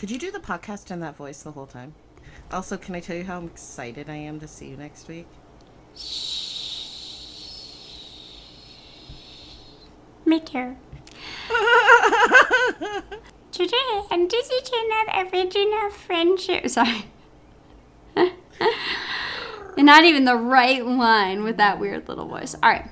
Could you do the podcast in that voice the whole time? Also, can I tell you how excited I am to see you next week? Me too. Today on Disney Channel Original Friendship. Sorry. and not even the right line with that weird little voice. All right.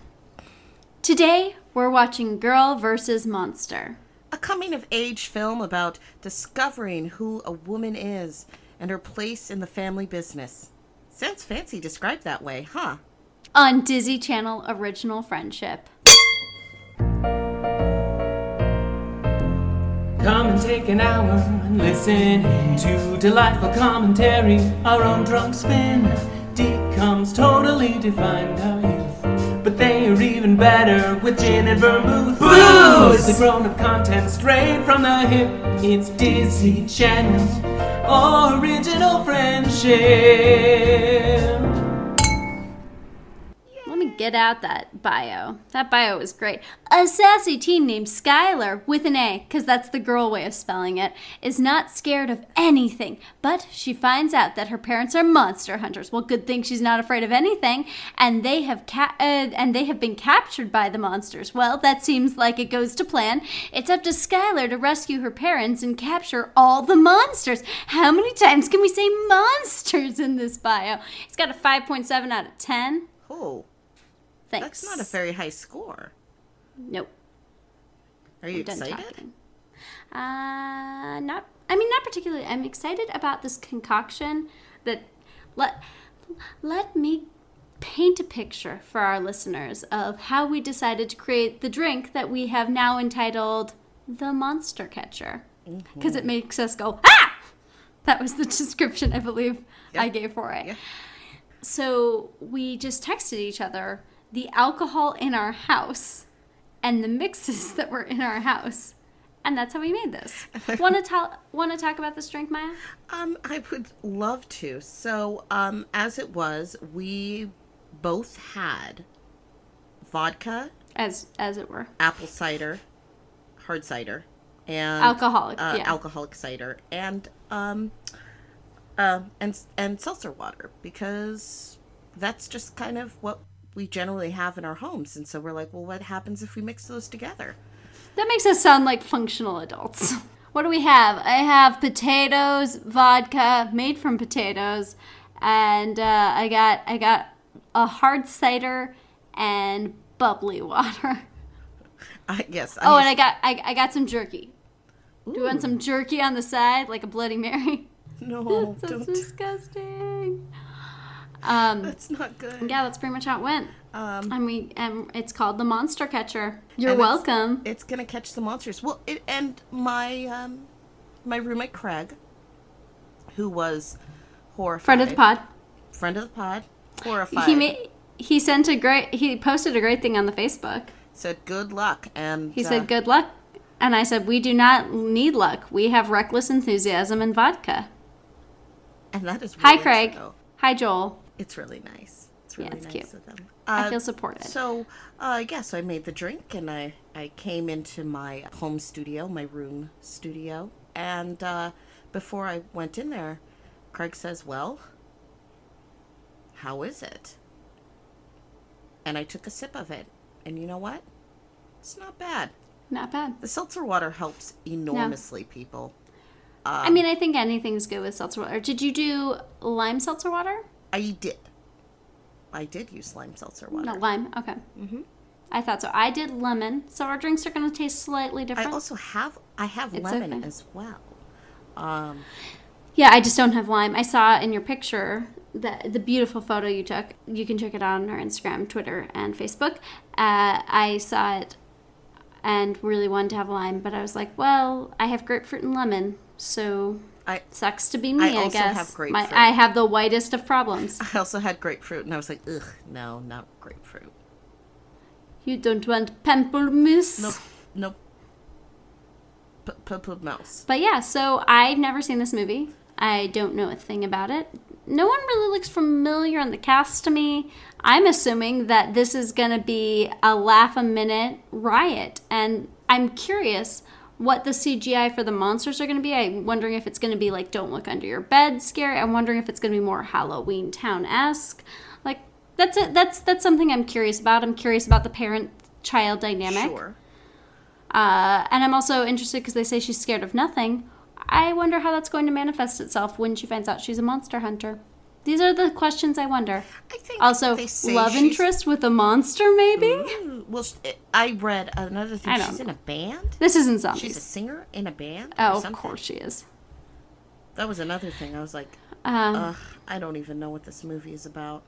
Today we're watching Girl versus Monster. A coming of age film about discovering who a woman is and her place in the family business. Sounds fancy described that way, huh? On Disney Channel Original Friendship. Come and take an hour and listen to delightful commentary. Our own drunk spin decomes totally defined our youth. But they are even better with gin and vermouth. Booze! It's a grown up content straight from the hip. It's Disney Channel's original friendship. Get out that bio. That bio was great. A sassy teen named Skylar, with an A, because that's the girl way of spelling it, is not scared of anything. But she finds out that her parents are monster hunters. Well, good thing she's not afraid of anything, and they have ca- uh, and they have been captured by the monsters. Well, that seems like it goes to plan. It's up to Skylar to rescue her parents and capture all the monsters. How many times can we say monsters in this bio? It's got a 5.7 out of 10. Oh, Thanks. that's not a very high score. Nope. Are you I'm excited? Uh, not. I mean, not particularly. I'm excited about this concoction. That let let me paint a picture for our listeners of how we decided to create the drink that we have now entitled the Monster Catcher, because it makes us go ah. That was the description I believe I gave for it. Yeah. So we just texted each other the alcohol in our house and the mixes that were in our house. And that's how we made this. Want to tell want to talk about this drink, Maya? Um, I would love to. So, um, as it was, we both had vodka, As as it were. apple cider, hard cider, and Alcoholic, uh, yeah. alcoholic cider, and um, uh, and and seltzer water because that's just kind of what we generally have in our homes. And so we're like, well, what happens if we mix those together? That makes us sound like functional adults. What do we have? I have potatoes, vodka made from potatoes, and uh, I got I got a hard cider and bubbly water. I yes. Oh, and I got I, I got some jerky. Do you want some jerky on the side, like a Bloody Mary? no, That's don't. disgusting. Um, That's not good. yeah, that's pretty much how it went. Um, And we and it's called the Monster Catcher. You're And it's- welcome. It's gonna catch the monsters. Well, it, and my um, my roommate Craig, who was horrified, Friend of the pod. friend of the pod, horrified, He made he sent a great he posted a great thing on the Facebook. said good luck, and He uh, said good luck. And I said we do not need luck. We have reckless enthusiasm and vodka. and that is Hi Craig. Hi Joel. It's really nice. It's Yeah, really it's nice cute. of them. I Uh, feel supported. So, uh, yeah, so I made the drink and I, I came into my home studio, my room studio. And uh, before I went in there, Craig says, Well, how is it? And I took a sip of it. And you know what? It's not bad. Not bad. The seltzer water helps enormously, people. I mean, I think anything's good with seltzer water. Did you do lime seltzer water? I did. I did use lime seltzer water. No, lime. Okay. Mm-hmm. I thought so. I did lemon, so our drinks are going to taste slightly different. I also have I have It's lemon okay. as well. Um, yeah, I just don't have lime. I saw in your picture the the beautiful photo you took. You can check it out on our Instagram, Twitter, and Facebook. Uh, I saw it and really wanted to have lime, but I was like, well, I have grapefruit and lemon, so I sucks to be me. I I, also guess have My. I have the whitest of problems. I also had grapefruit, and I was like, ugh, no, not grapefruit. You don't want pamplemousse. Nope, nope. P- p- p- mouse. But yeah, so I've never seen this movie. I don't know a thing about it. No one really looks familiar on the cast to me. I'm assuming that this is going to be a laugh a minute riot. And I'm curious what the CGI for the monsters are going to be. I'm wondering if it's going to be like "Don't Look Under Your Bed" scary. I'm wondering if it's going to be more Halloweentown esque. Like that's it. That's that's something I'm curious about. I'm curious about the parent child dynamic. Sure. Uh, and I'm also interested because they say she's scared of nothing. I wonder how that's going to manifest itself when she finds out she's a monster hunter. These are the questions I wonder. I think Also, love she's- interest with a monster, maybe? Ooh, well, I read another thing. I She's in a band. This isn't something. She's a singer in a band. Oh, of course she is. That was another thing. I was like, Um, ugh, I don't even know what this movie is about.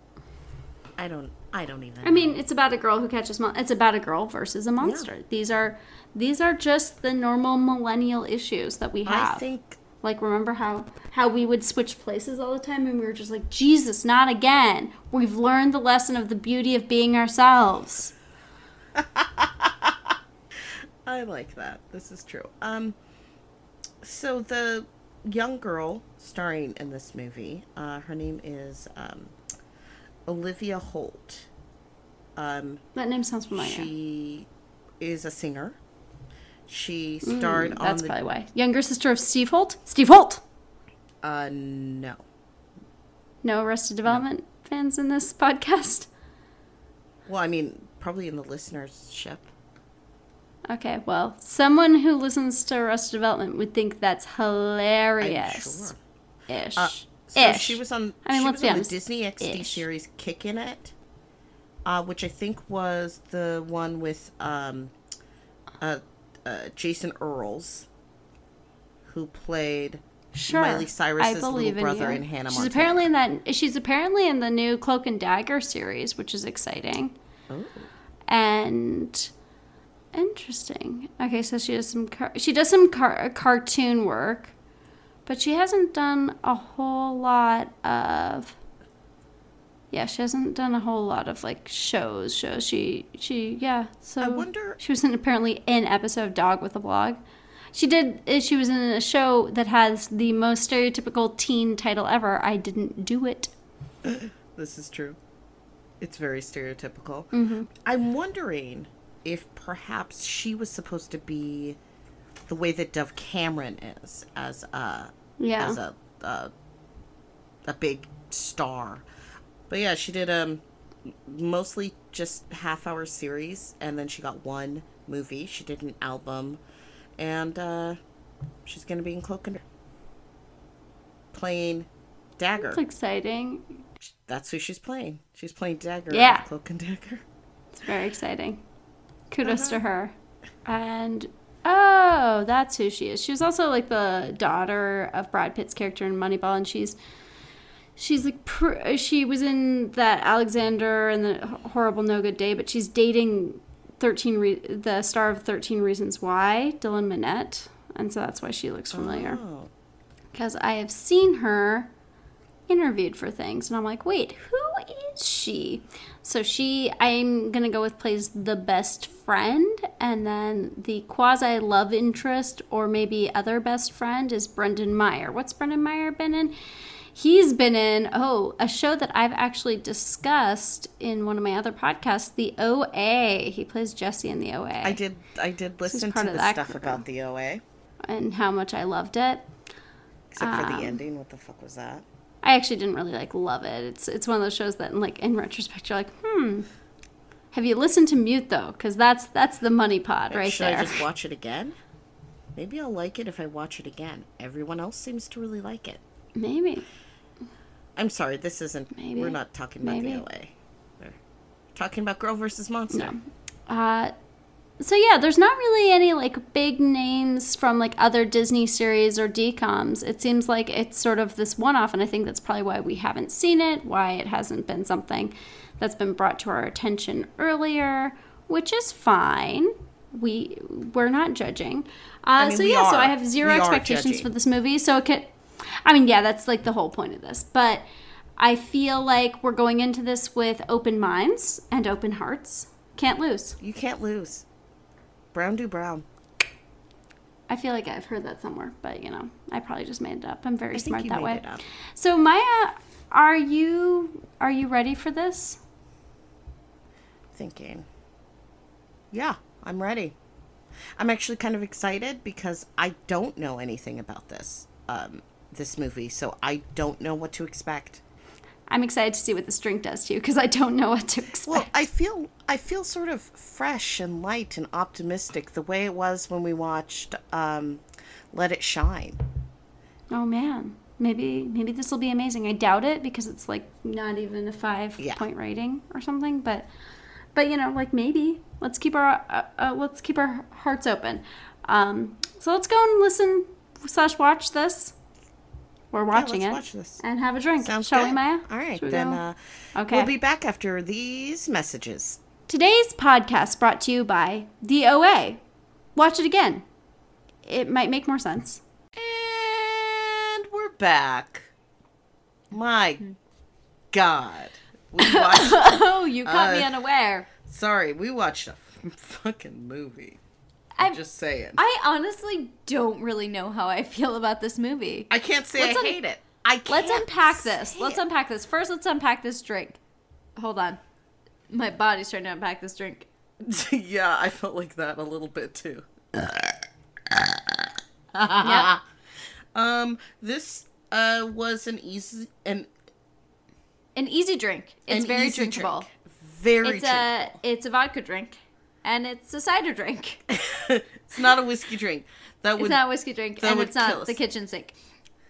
I don't. I don't even. I mean, it's about a girl who catches mon- It's about a girl versus a monster. These are these are just the normal millennial issues that we have. I think Like, remember how how we would switch places all the time, and we were just like, Jesus, not again. We've learned the lesson of the beauty of being ourselves. I like that. This is true. Um, so the young girl starring in this movie, uh, her name is um, Olivia Holt. Um, That name sounds familiar. she is a singer. She starred on Mm, That's the. probably why. Younger sister of Steve Holt. Steve Holt. Uh, no. No Arrested Development fans in this podcast. Well, I mean, probably in the listenership. Okay, well, someone who listens to Arrested Development would think that's hilarious. sure. Ish. Uh, so Ish. she was on. I mean, she let's was be on honest. the Disney XD Ish. series "Kickin' It," uh, which I think was the one with um, uh, uh, Jason Earles, who played Sure. Miley Cyrus's little brother you. in Hannah She's Montana. apparently in that. She's apparently in the new Cloak and Dagger series, which is exciting Oh. and interesting. Okay, so she does some car- she does some car- cartoon work, but she hasn't done a whole lot of. Yeah, she hasn't done a whole lot of like shows. Shows she she yeah. So I wonder- she was in apparently in an episode of Dog with a Blog. She did. uh, She was in a show that has the most stereotypical teen title ever. I didn't do it. This is true. It's very stereotypical. Mm-hmm. I'm wondering if perhaps she was supposed to be the way that Dove Cameron is as a Yeah. as a a, a big star. But yeah, she did um mostly just half hour series and then she got one movie. She did an album and uh she's going to be in Cloak and playing Dagger. It's exciting. That's who she's playing. She's playing Dagger. Yeah. Cloak and Dagger. It's very exciting. Kudos Uh-huh. to her. And oh, that's who she is. She was also like the daughter of Brad Pitt's character in Moneyball, and she's she's like pr- uh, she was in that Alexander and the Horrible No Good Day, but she's dating thirteen re- the star of Thirteen Reasons Why, Dylan Minnette, and so that's why she looks familiar Oh. because I have seen her interviewed for things, and I'm like, wait, who is she? So she, I'm gonna go with plays the best friend, and then the quasi love interest or maybe other best friend is Brendan Meyer. What's Brendan Meyer been in? He's been in oh a show that I've actually discussed in one of my other podcasts, the OA. He plays Jesse in the OA. I did I did listen to the stuff crew. about the OA. and how much I loved it. Except for Um, the ending. What the fuck was that? I actually didn't really like love it. It's it's one of those shows that, in like in retrospect, you're like, hmm. Have you listened to Mute though? Because that's that's the money pot right Should there. I just watch it again? Maybe I'll like it if I watch it again. Everyone else seems to really like it. Maybe. I'm sorry, this isn't. Maybe. We're not talking about Maybe. the OA. We're talking about Girl versus Monster. No. Uh, so yeah, there's not really any like big names from like other Disney series or DComs. It seems like it's sort of this one-off, and I think that's probably why we haven't seen it, why it hasn't been something that's been brought to our attention earlier, which is fine. We we're not judging. Uh, mean, so yeah, so. I have zero We expectations for this movie. So it could, I mean, yeah, that's like the whole point of this, but. I feel like we're going into this with open minds and open hearts. Can't lose. You can't lose. Brown do brown. I feel like I've heard that somewhere, but you know, I probably just made it up. I'm very I smart that made way. it up. So Maya, are you are you ready for this? Thinking. Yeah, I'm ready. I'm actually kind of excited because I don't know anything about this um, this movie, so I don't know what to expect. I'm excited to see what this drink does to you because I don't know what to expect. Well, I feel I feel sort of fresh and light and optimistic the way it was when we watched um, Let It Shine. oh man, maybe maybe this will be amazing. I doubt it because it's like not even a five Yeah. point rating or something. But but you know, like maybe let's keep our uh, uh, let's keep our hearts open. Um, so let's go and listen slash watch this. We're watching let's it watch this. and have a drink. Sounds Shall good. we, Maya? All right, then uh, Okay. we'll be back after these messages. Today's podcast brought to you by the OA. Watch it again. It might make more sense. And we're back. My God. We watched, Oh, you caught me Uh, unaware. sorry, we watched a fucking movie. I'm- just saying. I honestly don't really know how I feel about this movie. I can't say Let's I un- hate it. I can't Let's unpack this. Let's it. unpack this. First, let's unpack this drink. Hold on. My body's trying to unpack this drink. yeah, I felt like that a little bit too. Yep. Um, this uh was an easy an An easy drink. It's very drinkable. drink. Very It's a it's a vodka drink, and it's a cider drink. it's not a whiskey drink. That would It's not a whiskey drink, and it's not the kitchen sink.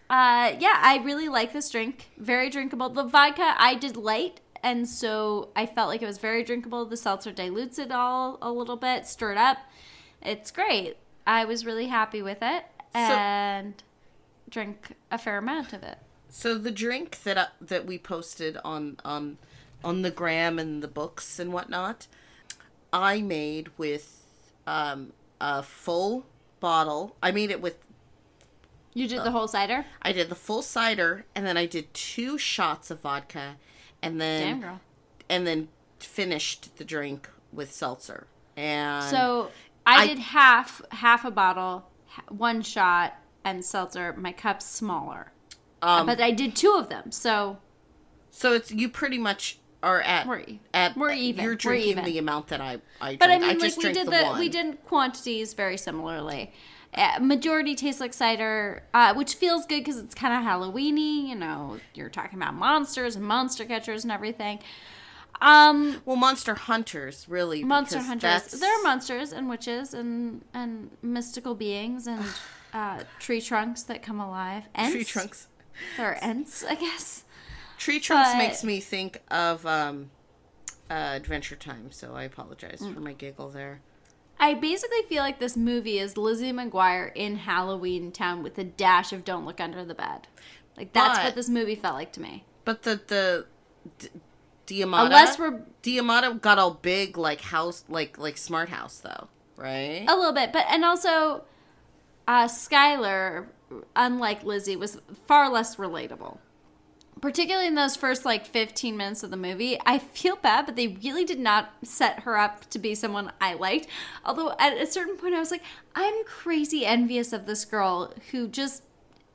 Uh, yeah, I really like this drink. Very drinkable. The vodka I did light, and so I felt like it was very drinkable. The seltzer dilutes it all a little bit, stir it up. It's great. I was really happy with it, and drink a fair amount of it. So the drink that uh, that we posted on on on the gram and the books and whatnot, I made with um, a full bottle. I made it with You did the whole cider. I did the full cider and then I did two shots of vodka, and then Damn girl. and then finished the drink with seltzer. And So I, I- did half half a bottle, one shot, and seltzer. My cup's smaller, um, but I did two of them. So so it's you pretty much are at We're at we're even. You're We're drinking even. the amount that I I But I drank. mean, like just we did the, the, we did quantities very similarly. Uh, majority tastes like cider, uh, which feels good because it's kind of Halloweeny. You know, you're talking about monsters and monster catchers and everything. Um, Well, Monster Hunters, really. monster hunters. that's- There are monsters and witches and and mystical beings and uh, tree trunks that come alive. Ents. tree trunks. There are ents, I guess. Tree trunks But- makes me think of um, uh, Adventure Time, so I apologize Mm. for my giggle there. I basically feel like this movie is Lizzie McGuire in Halloweentown with a dash of Don't Look Under the Bed. Like that's But- what this movie felt like to me. But the the D- Deimata, Unless we're Deimata got all big like house, like like smart house though, right? a little bit, but and also, uh, Skylar, unlike Lizzie, was far less relatable. Particularly in those first like 15 minutes of the movie, I feel bad, but they really did not set her up to be someone I liked. Although at a certain point, I was like, I'm crazy envious of this girl who just,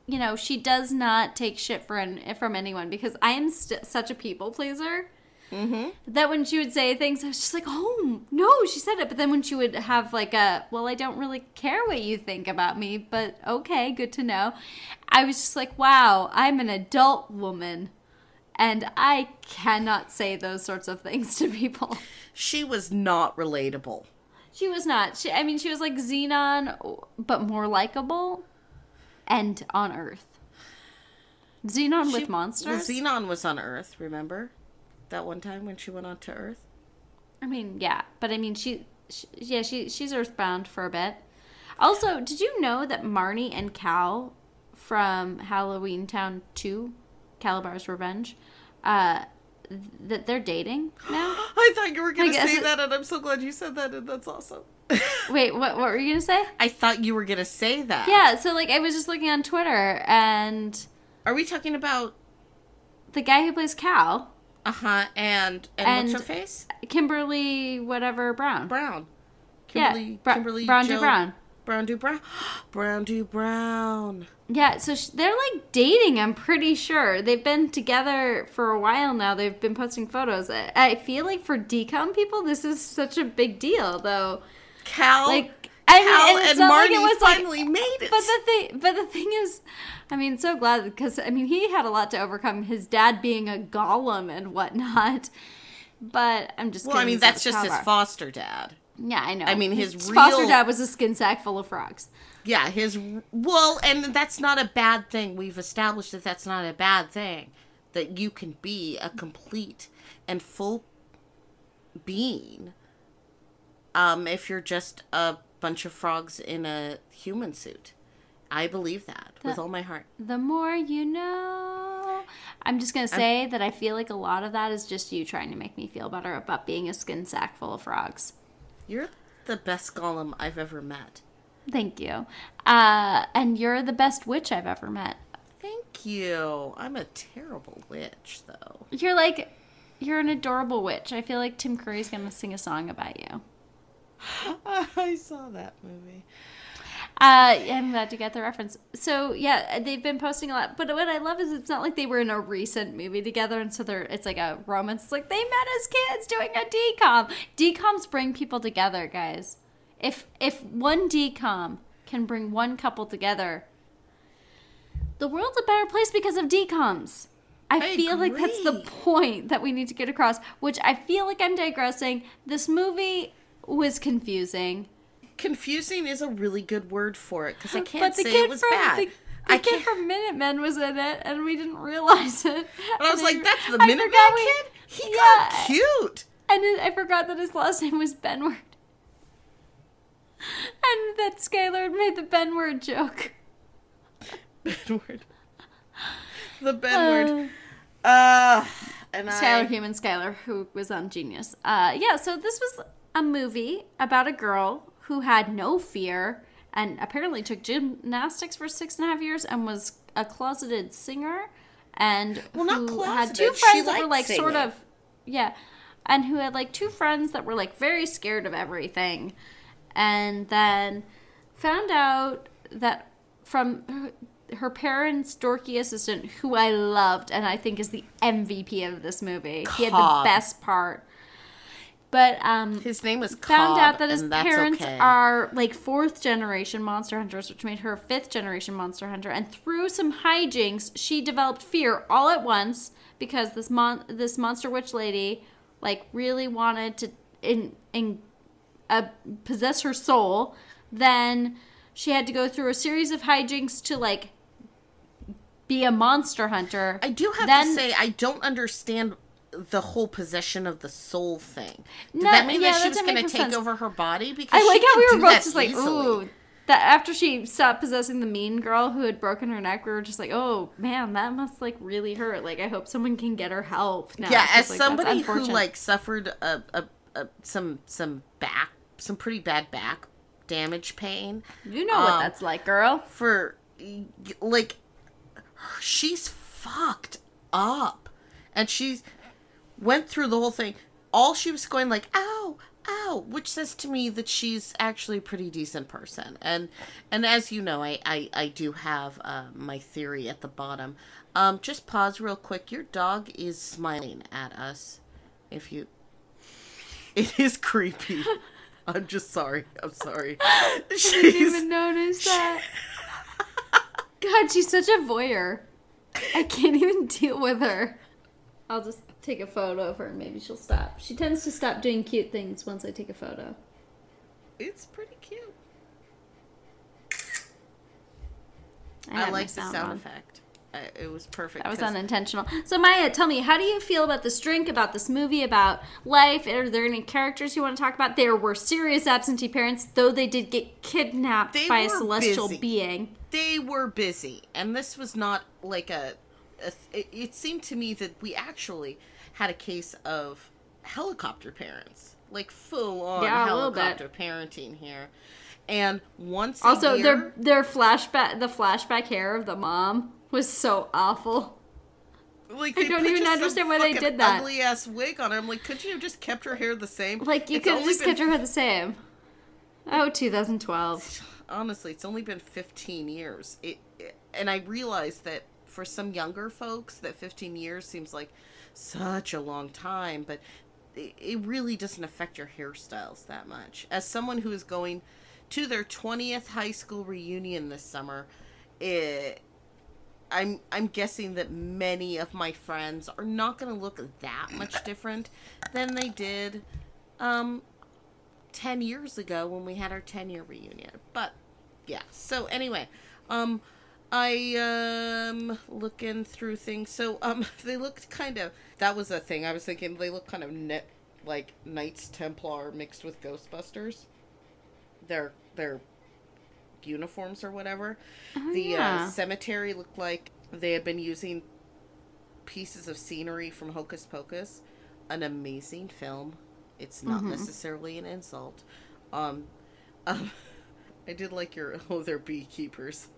you know, she does not take shit an, from anyone because I am st- such a people pleaser Mm-hmm. that when she would say things, I was just like, oh, no, she said it. But then when she would have like a, well, I don't really care what you think about me, but okay, good to know. I was just like, wow, I'm an adult woman. And I cannot say those sorts of things to people. She was not relatable. She was not. She, I mean, she was like Zenon, but more likable and on Earth. Zenon with monsters? Zenon was on Earth. Remember that one time when she went on to Earth? I mean, yeah, but I mean, she, she yeah, she she's earthbound for a bit. Also, did you know that Marnie and Cal from Halloweentown Two, Kalabar's Revenge, uh, th- that they're dating now? I thought you were gonna say it- that, and I'm so glad you said that, and that's awesome. Wait, what? What were you gonna say? I thought you were gonna say that. Yeah, so like I was just looking on Twitter, and Are we talking about the guy who plays Cal, uh huh and, and what's her face? Kimberly whatever Brown. Brown. Yeah, Kimberly, Bra- Kimberly Brown Jill- Brown. Brown do Brown. Brown do Brown. Yeah, so sh- they're like dating. I'm pretty sure they've been together for a while now. They've been posting photos. I, I feel like for decom people, this is such a big deal, though. Cal. Like, I mean, and and Marty like it was like- finally made it. But the thing, but the thing is, I mean, so glad because I mean he had a lot to overcome. His dad being a golem and whatnot. But I'm just. well, I mean, that's just his foster dad. Yeah, I know. I mean, his foster real- dad was a skin sack full of frogs. Yeah, his well, and that's not a bad thing. We've established that that's not a bad thing. That you can be a complete and full being, um, if you're just a bunch of frogs in a human suit. I believe that with all my heart. The more you know. I'm just gonna say that I feel like a lot of that is just you trying to make me feel better about being a skin sack full of frogs. You're the best golem I've ever met. Thank you. Uh, and you're the best witch I've ever met. Thank you. I'm a terrible witch, though. You're like, you're an adorable witch. I feel like Tim Curry's gonna sing a song about you. I saw that movie. Uh, I'm glad to get the reference. So yeah, they've been posting a lot. But what I love is it's not like they were in a recent movie together, and so they're it's like a romance. It's like they met as kids doing a decom. Decoms bring people together, guys. If if one decom can bring one couple together, the world's a better place because of decoms. I, I feel like that's the point that we need to get across. Which I feel like I'm digressing. This movie was confusing. Confusing is a really good word for it because I can't but the say kid it was from bad. the, the I kid from Minutemen was in it, and we didn't realize it. And I was And like, "That's the Minuteman kid. He yeah, got cute." and it- I forgot that his last name was Benward, and that Skylar made the Benward joke. Benward. The Benward. Uh, and Skylar I. Human Skylar, who was on Genius. Uh, yeah, so this was a movie about a girl who had no fear and apparently took gymnastics for six and a half years and was a closeted singer and Well, not who had two closeted, friends that were like sort of yeah and who had like two friends that were like very scared of everything and then found out that from her, her parents' dorky assistant, who I loved and I think is the MVP of this movie. He had the best part. But um, His name was found Cobb, out that his parents okay. are like fourth generation monster hunters, which made her a fifth generation monster hunter. And through some hijinks, she developed fear all at once because this mon this monster witch lady like really wanted to in in uh, possess her soul. Then she had to go through a series of hijinks to like be a monster hunter. I do have Then- to say, I don't understand the whole possession of the soul thing. Did No, that mean yeah, that she was going to take sense. over her body? Because I like how we were both just like, easily. ooh. That after she stopped possessing the mean girl who had broken her neck, we were just like, oh man, that must like really hurt. Like, I hope someone can get her help now. yeah, as like, somebody who like suffered a, a, a some some back some pretty bad back damage pain you know what um, that's like, girl. for like she's fucked up and she's went through the whole thing. All she was going like ow ow which says to me that she's actually a pretty decent person. And and as you know i i, I do have uh, my theory at the bottom. Um just pause real quick. Your dog is smiling at us. If you it is creepy. I'm just sorry. I'm sorry. I didn't even notice that. God, she's such a voyeur. I can't even deal with her. I'll just take a photo of her and maybe she'll stop. She tends to stop doing cute things once I take a photo. it's pretty cute I, I, like the sound on. effect. I, it was perfect. That was unintentional. So Maya, tell me, how do you feel about this drink, about this movie, about life? Are there any characters you want to talk about? There were serious absentee parents, though they did get kidnapped by a celestial busy. being. They were busy, and this was not like a. it, it seemed to me that we actually had a case of helicopter parents, like full on Yeah, a little bit. helicopter parenting here. And once a Also, year, their their flashback, the flashback hair of the mom was so awful. like I don't even understand why they did that. Ugly ass wig on her. I'm like, could you have just kept her hair the same? Like you could have just been kept her hair the same. Oh, 2012. honestly, it's only been 15 years. It, it- and I realized that for some younger folks, that 15 years seems like such a long time, but it, really doesn't affect your hairstyles that much. As someone who is going to their 20th high school reunion this summer. It, I'm I'm guessing that many of my friends are not going to look that much different than they did um 10 years ago when we had our 10 year reunion. But yeah. So anyway, um I um looking through things. So um they looked kind of that was a thing. I was thinking they look kind of net like Knights Templar mixed with Ghostbusters. Their their uniforms or whatever. Oh, the yeah. uh, cemetery looked like they had been using pieces of scenery from Hocus Pocus, an amazing film. It's not Mm-hmm. necessarily an insult. Um, um, I did like your oh, they're beekeepers.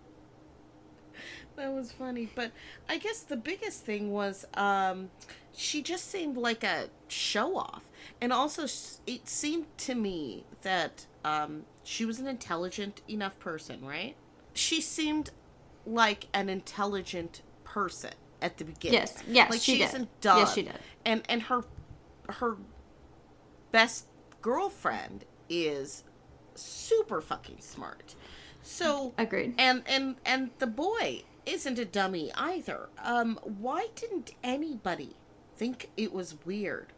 that was funny, but I guess the biggest thing was um, she just seemed like a show off, and also it seemed to me that um, she was an intelligent enough person, right? She seemed like an intelligent person at the beginning. Yes, yes, like she she did. isn't dumb. Yes, she did. And and her her best girlfriend is super fucking smart. So Agreed. and and and the boy isn't a dummy either. Um why didn't anybody think it was weird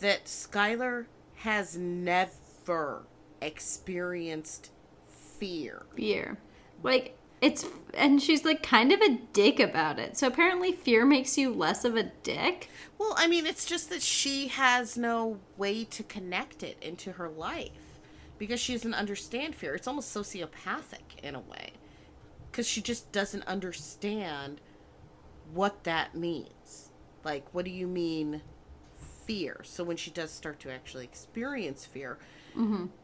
that Skylar has never experienced fear? fear. Like it's and she's like kind of a dick about it. So apparently fear makes you less of a dick. Well, I mean, it's just that she has no way to connect it into her life because she doesn't understand fear. It's almost sociopathic in a way because she just doesn't understand what that means. Like, what do you mean fear? So when she does start to actually experience fear,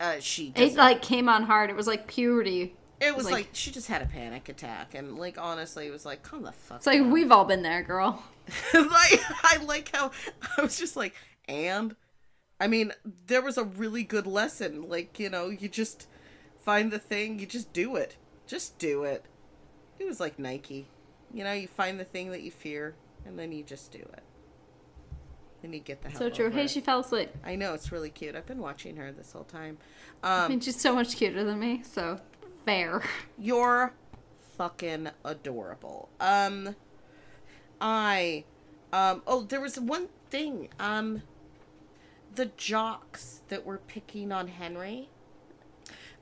uh, she It like came on hard. It was like puberty. It was like- like, she just had a panic attack, and like honestly, it was like, come the fuck. It's like we've all been there, girl. like I like how I was just like, and I mean, there was a really good lesson. Like, you know, you just find the thing, you just do it. Just do it. It was like Nike. You know, you find the thing that you fear and then you just do it. Then you get the hell So true. Hey, it. she fell asleep. I know it's really cute. I've been watching her this whole time. I Um, mean, she's so much cuter than me. So fair. You're fucking adorable. Um I um oh there was one thing. Um the jocks that were picking on Henry.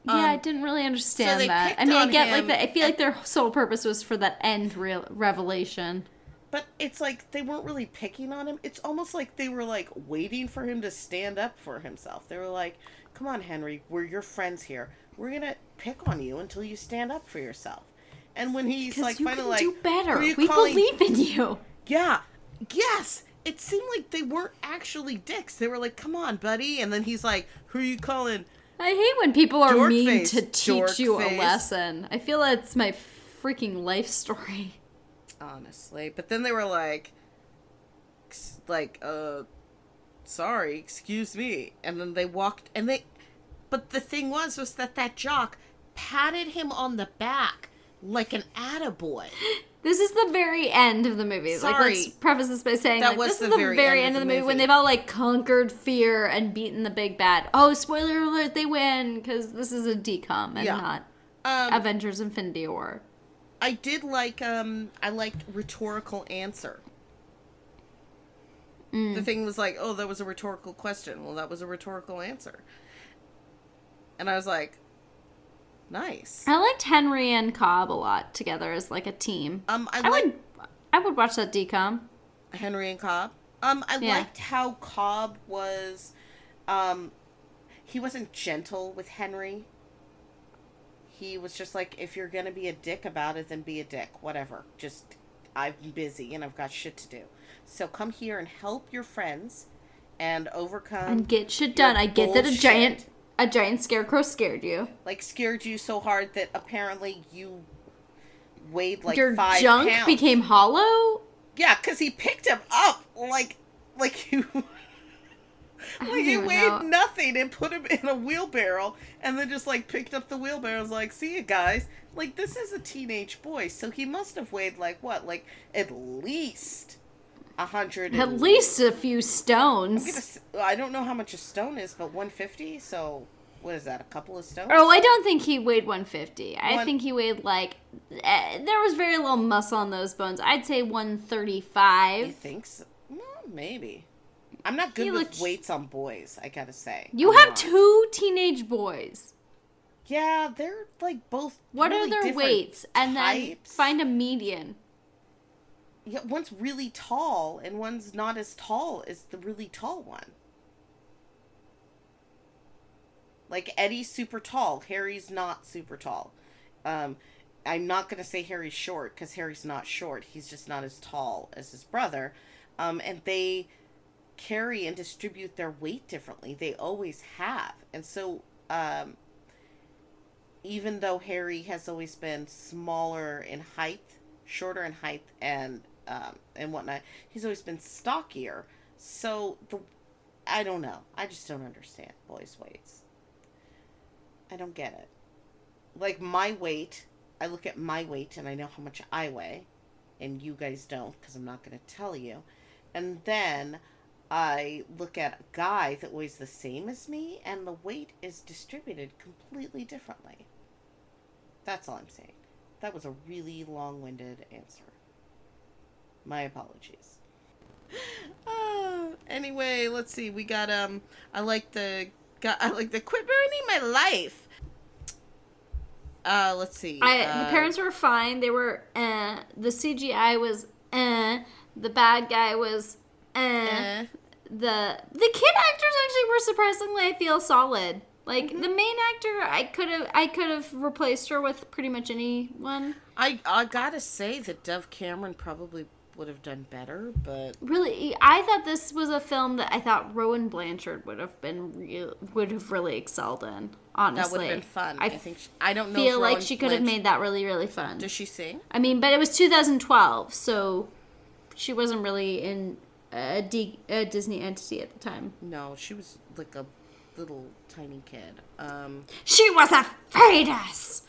yeah, I Um, didn't really understand they that. I mean, I get like that. I feel and- like their sole purpose was for that end real revelation. But it's like they weren't really picking on him. It's almost like they were like waiting for him to stand up for himself. They were like, "Come on, Henry, we're your friends here. We're gonna pick on you until you stand up for yourself." And when he's like, finally can like, do better. "Who are you We calling-" believe in you. Yeah. Yes. It seemed like they weren't actually dicks. They were like, "Come on, buddy," and then he's like, "Who are you calling?" I hate when people are Dork mean face, to teach you face. a lesson. I feel that's my freaking life story. honestly. But then they were like, like, uh, sorry, excuse me. And then they walked, and they, but the thing was, was that that jock patted him on the back like an attaboy. This is the very end of the movie. Like, let's preface this by saying That like, this is the very very, end end of the the movie when they've all like conquered fear and beaten the big bad. Oh, spoiler alert! They win because this is a decom and Yeah. not Um, Avengers: Infinity War. I did like, um, I liked rhetorical answer. The thing was like, oh, that was a rhetorical question. Well, that was a rhetorical answer. And I was like, nice. I liked Henry and Cobb a lot together as like a team. Um, I, I like would, I would watch that decom. Henry and Cobb. Um, I Yeah. liked how Cobb was, um, he wasn't gentle with Henry. He was just like, if you're gonna be a dick about it, then be a dick. Whatever. Just, I'm busy and I've got shit to do. So come here and help your friends and overcome. and get shit done. I get that a giant a giant scarecrow scared you. like scared you so hard that apparently you weighed like Your five junk pounds. became hollow. Yeah, because he picked him up like like you like he weighed know. nothing and put him in a wheelbarrow and then just like picked up the wheelbarrow. and was like, see you guys. Like this is a teenage boy, so he must have weighed like what, like at least a hundred. At least a few stones. gonna I don't know how much a stone is, but one fifty. So what is that? A couple of stones? Oh, I don't think he weighed 150. I think he weighed like eh, there was very little muscle on those bones. I'd say You 135. think so? Well, maybe. I'm not good He with looked- weights on boys. I gotta say. You I'm have not. two teenage boys. Yeah, they're like both. What really are their weights? And then find a median. Yeah, one's really tall and one's not as tall as the really tall one. Like Eddie's super tall, Harry's not super tall. Um, I'm not gonna say Harry's short because Harry's not short. He's just not as tall as his brother. Um, and they carry and distribute their weight differently. They always have, and so um, even though Harry has always been smaller in height, shorter in height, and um, and whatnot, he's always been stockier. So the I don't know. I just don't understand boys' weights. I don't get it. Like my weight, I look at my weight and I know how much I weigh, and you guys don't because I'm not going to tell you. And then I look at a guy that weighs the same as me, and the weight is distributed completely differently. That's all I'm saying. That was a really long winded answer. My apologies. Uh, anyway, let's see. We got um I like the got I like the quit ruining my life. Uh let's see. I uh, the parents were fine. They were eh. The CGI was eh. The bad guy was eh. eh, The the kid actors actually were surprisingly I feel solid. Like Mm-hmm. the main actor, I could have I could have replaced her with pretty much anyone. I I gotta say that Dove Cameron probably would have done better, but Really, I thought this was a film that I thought Rowan Blanchard would have been real, would have really excelled in. Honestly, that would have been fun. I, I think she, I don't know. feel like she could have made that really really fun. Does she sing? I mean, but it was 2012, so she wasn't really in a, D, a Disney entity at the time. No, she was like a little tiny kid. Um, She was a fetus.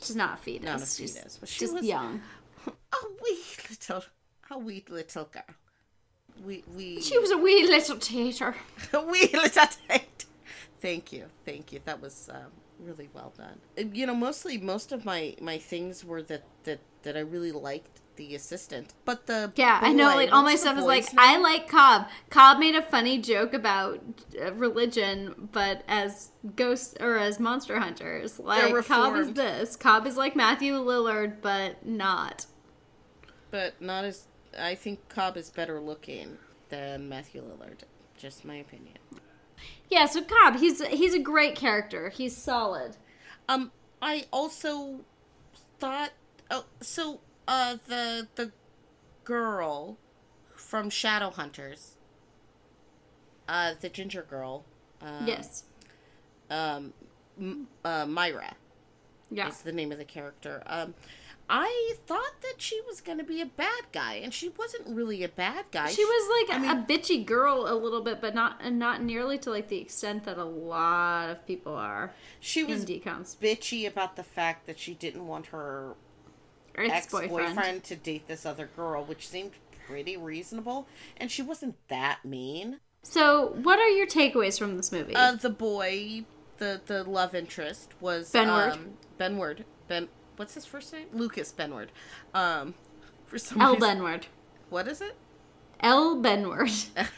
She's not a fetus. Not a She's fetus, but she just was- young. a wee little, a wee little girl. We we She was a wee little tater. a wee little tate. Thank you, thank you. That was um, really well done. You know, mostly most of my my things were that that that I really liked the assistant, but the Yeah, I know. Like all my stuff is like? I like Cobb. Cobb made a funny joke about uh, religion, but as ghost or as monster hunters, like Cobb is this. Cobb is like Matthew Lillard, but not. but not as. I think Cobb is better looking than Matthew Lillard. Just my opinion. Yeah, so Cobb, he's he's a great character. He's solid. Um, I also thought. Oh, so uh, the the girl from Shadowhunters, uh, the ginger girl, um, yes. um, M- uh, Myra Yeah. is the name of the character. Um, I thought that she was going to be a bad guy, and she wasn't really a bad guy. She was like I a mean- bitchy girl a little bit, but not and not nearly to like the extent that a lot of people are she was decoms. bitchy about the fact that she didn't want her ex Ex-boyfriend. boyfriend to date this other girl, which seemed pretty reasonable. And she wasn't that mean. So, what are your takeaways from this movie? Uh, the boy, the the love interest was Benward. Um, Benward. Ben. What's his first name? Lucas Benward. Um, for some L. reason. Benward. What is it? L. Benward.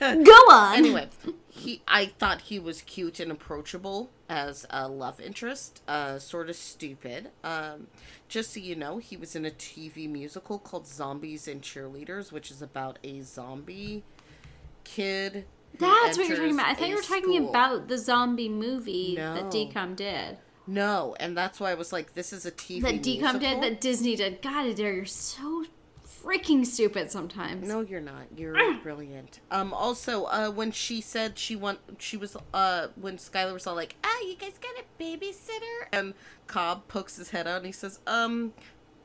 Go on. Anyway, he I thought he was cute and approachable as a love interest. Uh, sort of stupid. Um, just so you know, he was in a TV musical called Zombies and Cheerleaders, which is about a zombie kid. That's what you're talking about. I thought you were talking school. about the zombie movie that No. DCOM did. No, and that's why I was like, this is a TV That DCOM musical. did, that Disney did. God, Adair, you're so freaking stupid sometimes. No, you're not. You're brilliant. Um. Also, uh, when she said she want, she was uh, when Skylar was all like, "Ah, you guys got a babysitter," and Cobb pokes his head out and he says, "Um,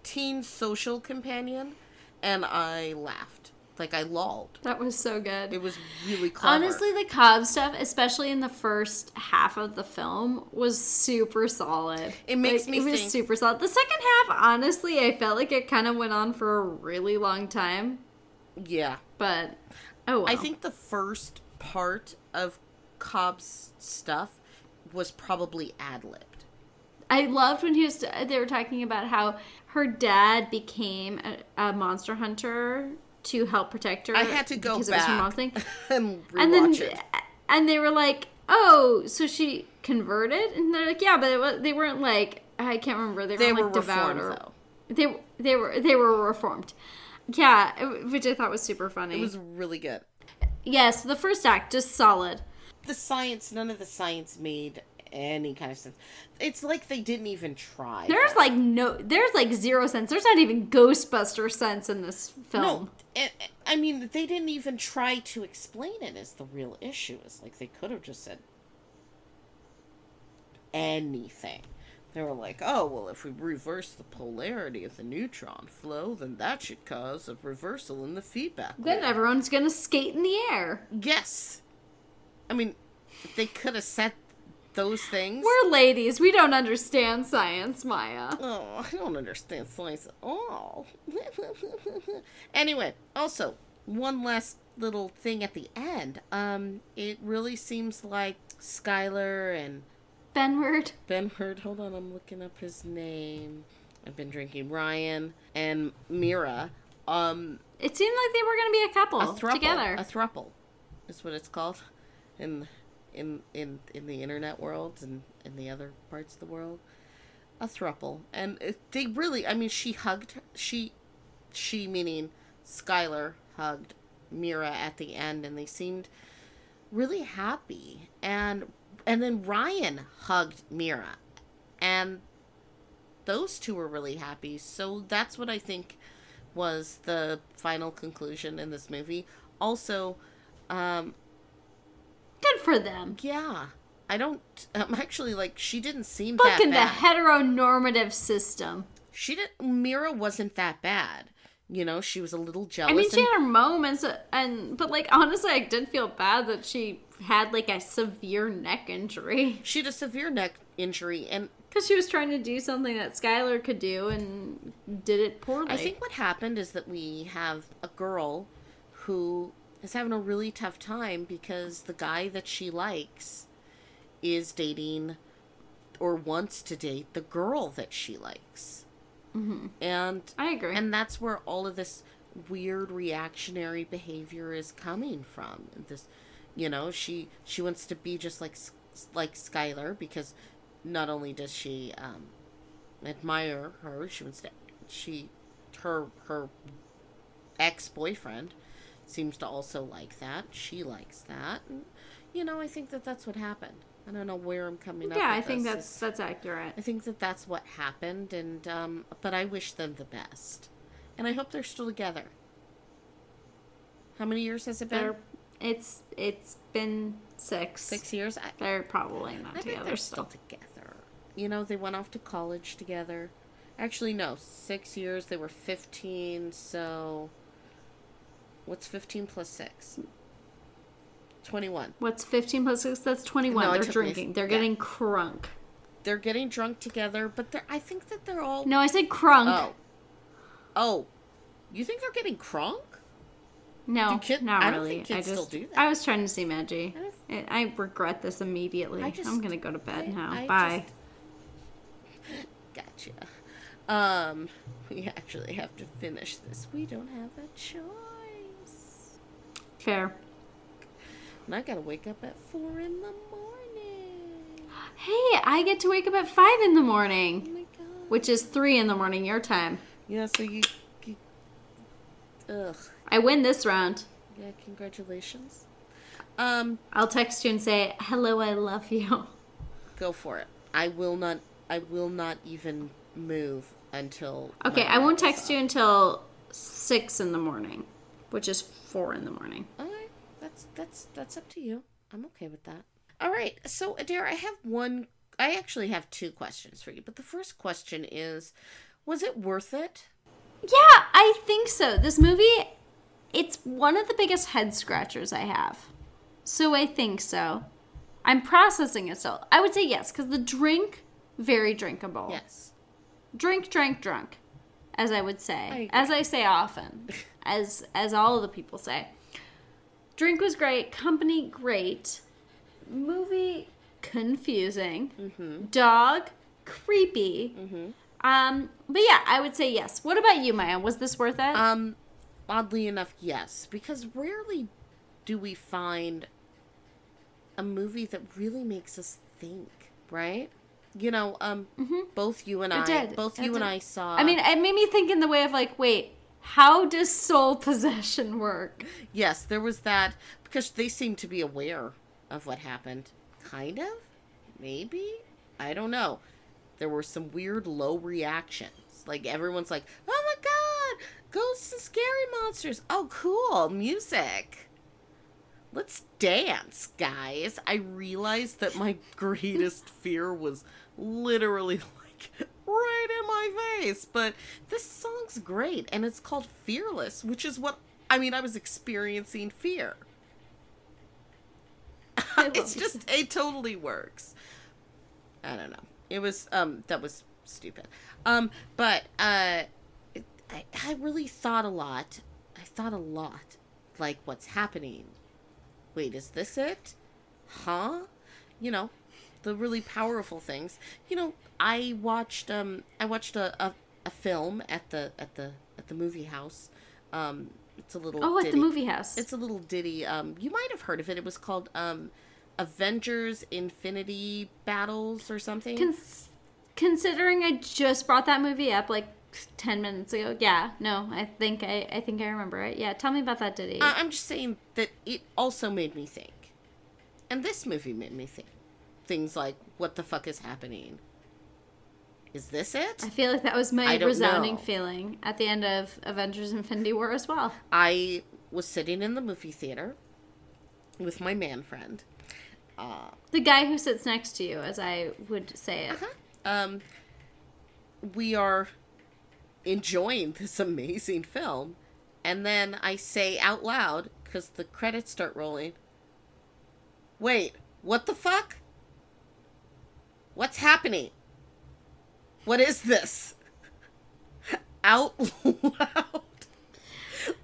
teen social companion," and I laughed, like I lolled. That was so good. It was really clever. Honestly, the Cobb stuff, especially in the first half of the film, was super solid. It makes Like, me It was super solid. The second half, honestly, I felt like it kind of went on for a really long time. yeah. But Oh, I think the first part of Cobb's stuff was probably ad libbed. I loved when he was. They were talking about how her dad became a, a monster hunter to help protect her. I had to go because it was her back mom's thing. and and then it. and they were like, "Oh, so she converted?" And they're like, "Yeah, but it was, they weren't like I can't remember. They, They weren't like devout or though. they they were they were reformed." Yeah, which I thought was super funny. It was really good. yes, the first act just solid. The science, none of the science made any kind of sense. It's like they didn't even try. There's like no, there's like zero sense. There's not even Ghostbuster sense in this film. no, I- I mean they didn't even try to explain it as the real issue. Is like they could have just said anything. They were like, oh, well, if we reverse the polarity of the neutron flow, then that should cause a reversal in the feedback. Then loop." everyone's gonna skate in the air. Yes. I mean, they could have said those things. We're ladies. We don't understand science, Maya. Oh, I don't understand science at all. anyway, also, one last little thing at the end. Um, it really seems like Skylar and Benward. Benhard, hold on, I'm looking up his name. I've been drinking Ryan and Myra. Um, It seemed like they were gonna be a couple a thruple. together. A thruple is what it's called in in in in the internet world and in the other parts of the world. A thruple, and they really. I mean, she hugged. She, she meaning Skylar hugged Myra at the end, and they seemed really happy. And and then Ryan hugged Myra, and those two were really happy. So that's what I think was the final conclusion in this movie. Also, um, Good for them. yeah, I don't. I'm actually like she didn't seem Fuck that in the heteronormative system. she didn't. Myra wasn't that bad. You know, she was a little jealous. I mean, she and- had her moments, and but like honestly, I did feel bad that she had like a severe neck injury she had a severe neck injury, and because she was trying to do something that Skylar could do and did it poorly. I think what happened is that we have a girl who is having a really tough time because the guy that she likes is dating or wants to date the girl that she likes. Mm-hmm. And I agree. and that's where all of this weird reactionary behavior is coming from. This, you know, she she wants to be just like like Skylar because not only does she um, admire her, she wants to she her her ex boyfriend seems to also like that. She likes that. And, you know, I think that that's what happened. I don't know where I'm coming up. yeah, I think this. that's that's accurate. I think that that's what happened, and um, but I wish them the best, and I hope they're still together. How many years has it been? They're, it's it's been six. Six years. I, They're probably not I think together they're still still. together. You know, they went off to college together. Actually, no, six years. They were fifteen. So, what's fifteen plus six? Twenty-one. What's fifteen plus six? That's twenty-one. No, they're took me- drinking. They're yeah. getting crunk. They're getting drunk together, but they're. I think that they're all. No, I said crunk. Oh. Oh. You think they're getting crunk? No, kid- not I don't really. think kids I still just do that. I was trying to see Maggie. I, I regret this immediately. Just- I'm gonna go to bed I- now. Bye. Gotcha. Um, we actually have to finish this. We don't have a choice. Fair. And I gotta wake up at four in the morning. Hey, I get to wake up at five in the Oh morning, my god. which is three in the morning your time. Yeah, so you. you ugh. I win this round. Yeah, congratulations. Um, I'll text you and say hello. I love you. go for it. I will not. I will not even move until. Okay, I won't text you until six in the morning, which is four in the morning. Alright, that's that's that's up to you. I'm okay with that. All right, so Adair, I have one. I actually have two questions for you, but the first question is, was it worth it? Yeah, I think so. This movie, it's one of the biggest head scratchers I have. So I think so. I'm processing it still. I would say yes, because the drink, very drinkable. Yes. Drink, drank, drunk, as I would say, agree. as I say often, as as all of the people say. Drink was great. Company great. Movie confusing. Mm-hmm. Dog creepy. Um, but yeah, I would say yes. What about you, Maya? Was this worth it? Um, oddly enough, yes, because rarely do we find a movie that really makes us think, right? You know, um, both you and I, Mm-hmm. did. both It you and. I saw. I mean, it made me think in the way of like, wait, how does soul possession work? yes, there was that because they seemed to be aware of what happened. Kind of, maybe. I don't know. There were some weird low reactions. Like everyone's like, "Oh my god, ghosts and scary monsters! Oh, cool music." Let's dance, guys. I realized that my greatest fear was literally like right in my face. But this great and it's called Fearless, which is what I mean, I was experiencing fear. It's just it totally works. I don't know. It was um that was stupid. Um but uh it, I I really thought a lot. I thought a lot like what's happening. Wait, is this it? Huh? You know, the really powerful things. You know, I watched um I watched a a, a film at the at the at the movie house. Um it's a little Oh, at the movie house. It's a little ditty. Um, you might have heard of it. It was called um, Avengers Infinity Battles or something. Cons- considering I just brought that movie up like ten minutes ago. Yeah, no, I think I, I think I remember it. Yeah, tell me about that, Diddy. I- I'm just saying that it also made me think, and this movie made me think things like, "What the fuck is happening? Is this it?" I feel like that was my resounding know. feeling at the end of Avengers: Infinity War as well. I was sitting in the movie theater with my man friend. Uh, The guy who sits next to you, as I would say it. um, we are enjoying this amazing film, and then I say out loud because the credits start rolling. Wait, what the fuck? What's happening? What is this? Out loud,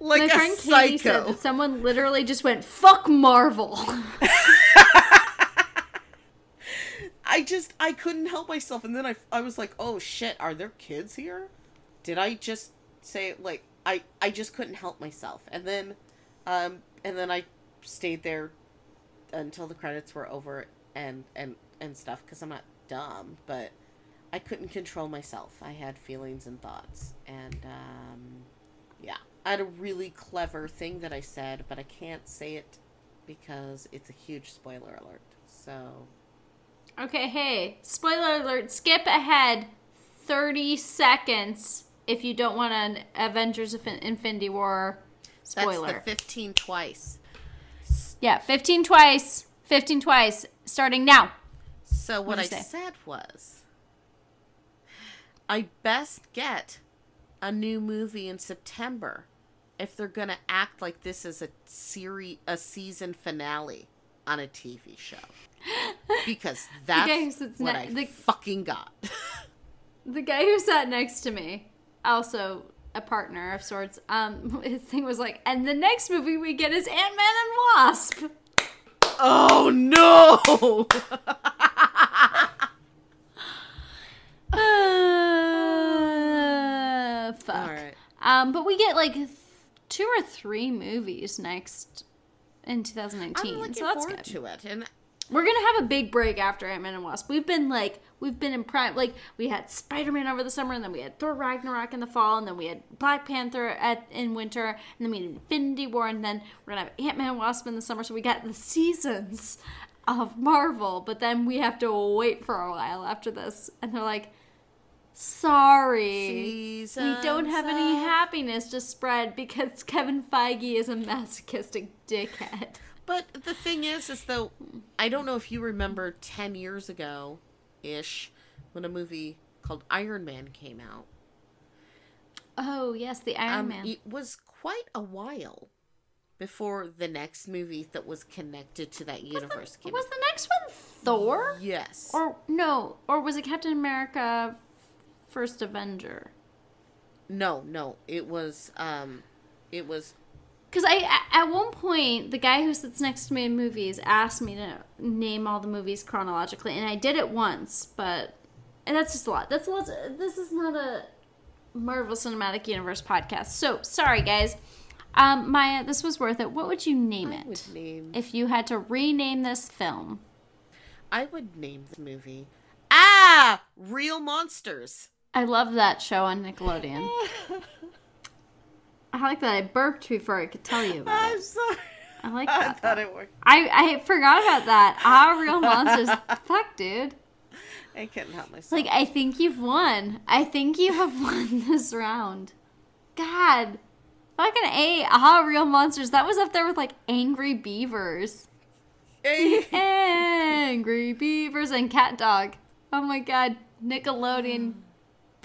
like My a friend Katie said psycho. that someone literally just went "fuck Marvel." I just I couldn't help myself, and then I I was like, oh shit, are there kids here? Did I just say like I I just couldn't help myself, and then, um, and then I stayed there until the credits were over and and and stuff because I'm not dumb, but I couldn't control myself. I had feelings and thoughts, and um, yeah, I had a really clever thing that I said, but I can't say it because it's a huge spoiler alert. So. okay, hey, spoiler alert! Skip ahead thirty seconds if you don't want an Avengers: Infin- Infinity War spoiler. That's the 15 twice. Yeah, 15 twice. 15 twice. Starting now. So what I What'd you say? said was I best get a new movie in September if they're going to act like this is a series a season finale on a TV show. Because that's what ne- I the- fucking got. The guy who sat next to me, also a partner of sorts, um, his thing was like, and the next movie we get is Ant Man and Wasp. oh no. Uh, fuck. All right. Um, but we get like th- two or three movies next in I'm 2019, looking so that's forward good. to it. And We're gonna have a big break after Ant Man and Wasp. We've been like, we've been in prime. Like, we had Spider Man over the summer, and then we had Thor Ragnarok in the fall, and then we had Black Panther at in winter, and then we had Infinity War, and then we're gonna have Ant Man and Wasp in the summer. So we got the seasons of Marvel, but then we have to wait for a while after this, and they're like, sorry. We don't have any happiness to spread because Kevin Feige is a masochistic dickhead. But the thing is, is though, I don't know if you remember 10 years ago ish when a movie called Iron Man came out. Oh yes, the Iron Um, Man. It was quite a while before the next movie that was connected to that universe came Was out. the next one Thor? Yes. Or no, or was it Captain America First Avenger? no, no, it was, um, it was because I at one point the guy who sits next to me in movies asked me to name all the movies chronologically, and I did it once, but and that's just a lot. That's a lot. This is not a Marvel Cinematic Universe podcast, so sorry guys. Um, Maya, this was worth it. What would you name I it would name. if you had to rename this film? I would name the movie. Ah, real monsters. I love that show on Nickelodeon. I like that I burped before I could tell you about I'm it. sorry. I like that. I thought it worked. I, I forgot about that. Ah, real monsters. Fuck, dude. I couldn't help myself. Like, I think you've won. I think you have won this round. God. Fucking A. Aha, real monsters. That was up there with, like, Angry Beavers. Angry Beavers and Cat Dog. Oh my god. Nickelodeon.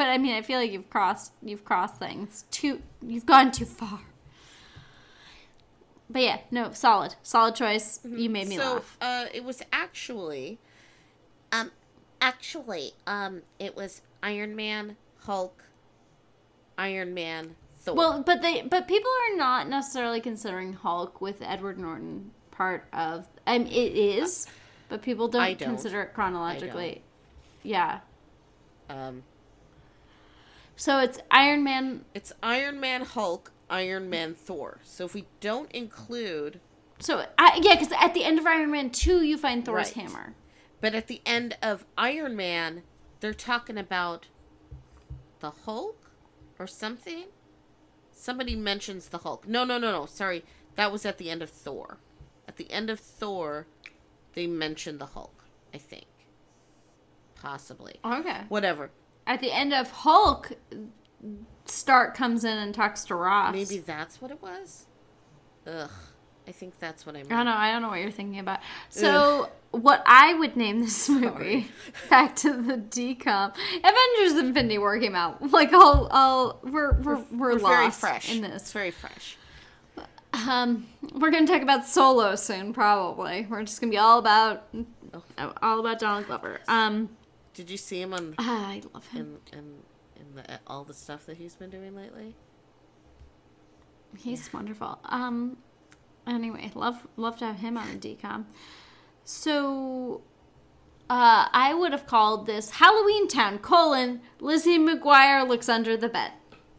But I mean, I feel like you've crossed you've crossed things. Too you've gone too far. But yeah, no, solid. Solid choice. You made me so, laugh. uh, it was actually, um, actually, um, it was Iron Man, Hulk, Iron Man, Thor. Well, but they but people are not necessarily considering Hulk with Edward Norton part of. I mean, it is, but people don't, don't. consider it chronologically. Yeah. um, So it's Iron Man. it's Iron Man, Hulk, Iron Man, Thor. So if we don't include, So I, yeah, because at the end of Iron Man two, you find Thor's Right. hammer. but at the end of Iron Man, they're talking about the Hulk or something. Somebody mentions the Hulk. No, no, no, no. Sorry, that was at the end of Thor. At the end of Thor, they mentioned the Hulk. I think, possibly. Okay. Whatever. At the end of Hulk, Stark comes in and talks to Ross. Maybe that's what it was. Ugh. I think that's what I meant. I don't know. I don't know what you're thinking about. So, what I would name this movie, back to the DCOM, Avengers: Infinity War came out. Like, all, all we're we're we're, We're very fresh in It's this. very fresh. Um, we're gonna talk about Solo soon, probably. We're just gonna be all about all about Donald Glover. Um, Did you see him on ah, I love him. in in in the all the stuff that he's been doing lately? He's wonderful. Um, anyway, love love to have him on the DCOM. So, uh, I would have called this Halloweentown: colon Lizzie McGuire looks under the bed,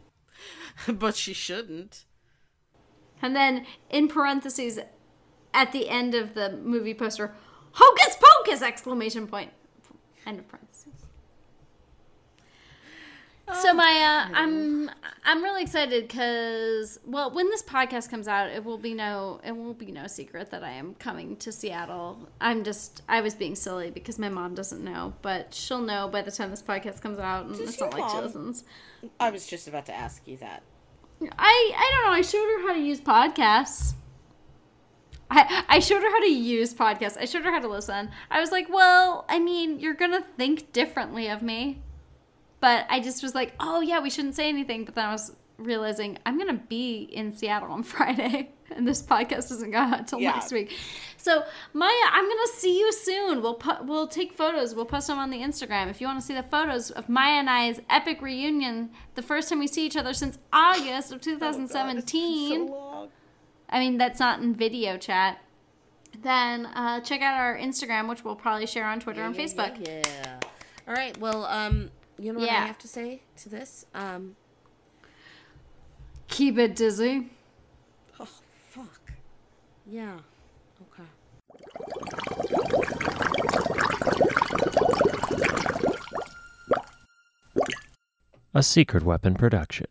but she shouldn't. and then in parentheses at the end of the movie poster, Hocus Pocus! Exclamation point. End of parentheses. Oh, so Maya, I'm I'm really excited because well, when this podcast comes out, it will be no it will be no secret that I am coming to Seattle. I'm just I was being silly because my mom doesn't know, but she'll know by the time this podcast comes out, and Does it's not like she listens. I was just about to ask you that. I I don't know. I showed her how to use podcasts. I I showed her how to use podcasts. I showed her how to listen. I was like, well, I mean, you're gonna think differently of me, but I just was like, oh yeah, we shouldn't say anything. But then I was realizing I'm gonna be in Seattle on Friday, and this podcast doesn't go out until Yeah. next week. So Maya, I'm gonna see you soon. We'll pu- we'll take photos. We'll post them on the Instagram if you want to see the photos of Maya and I's epic reunion. The first time we see each other since August of 2017. I mean, that's not in video chat. Then uh, check out our Instagram, which we'll probably share on Twitter and Facebook. Yeah, yeah. All right. Well, um, you know what Yeah. I have to say to this? Um, Keep it dizzy. oh fuck. Yeah. Okay. A Secret Weapon production.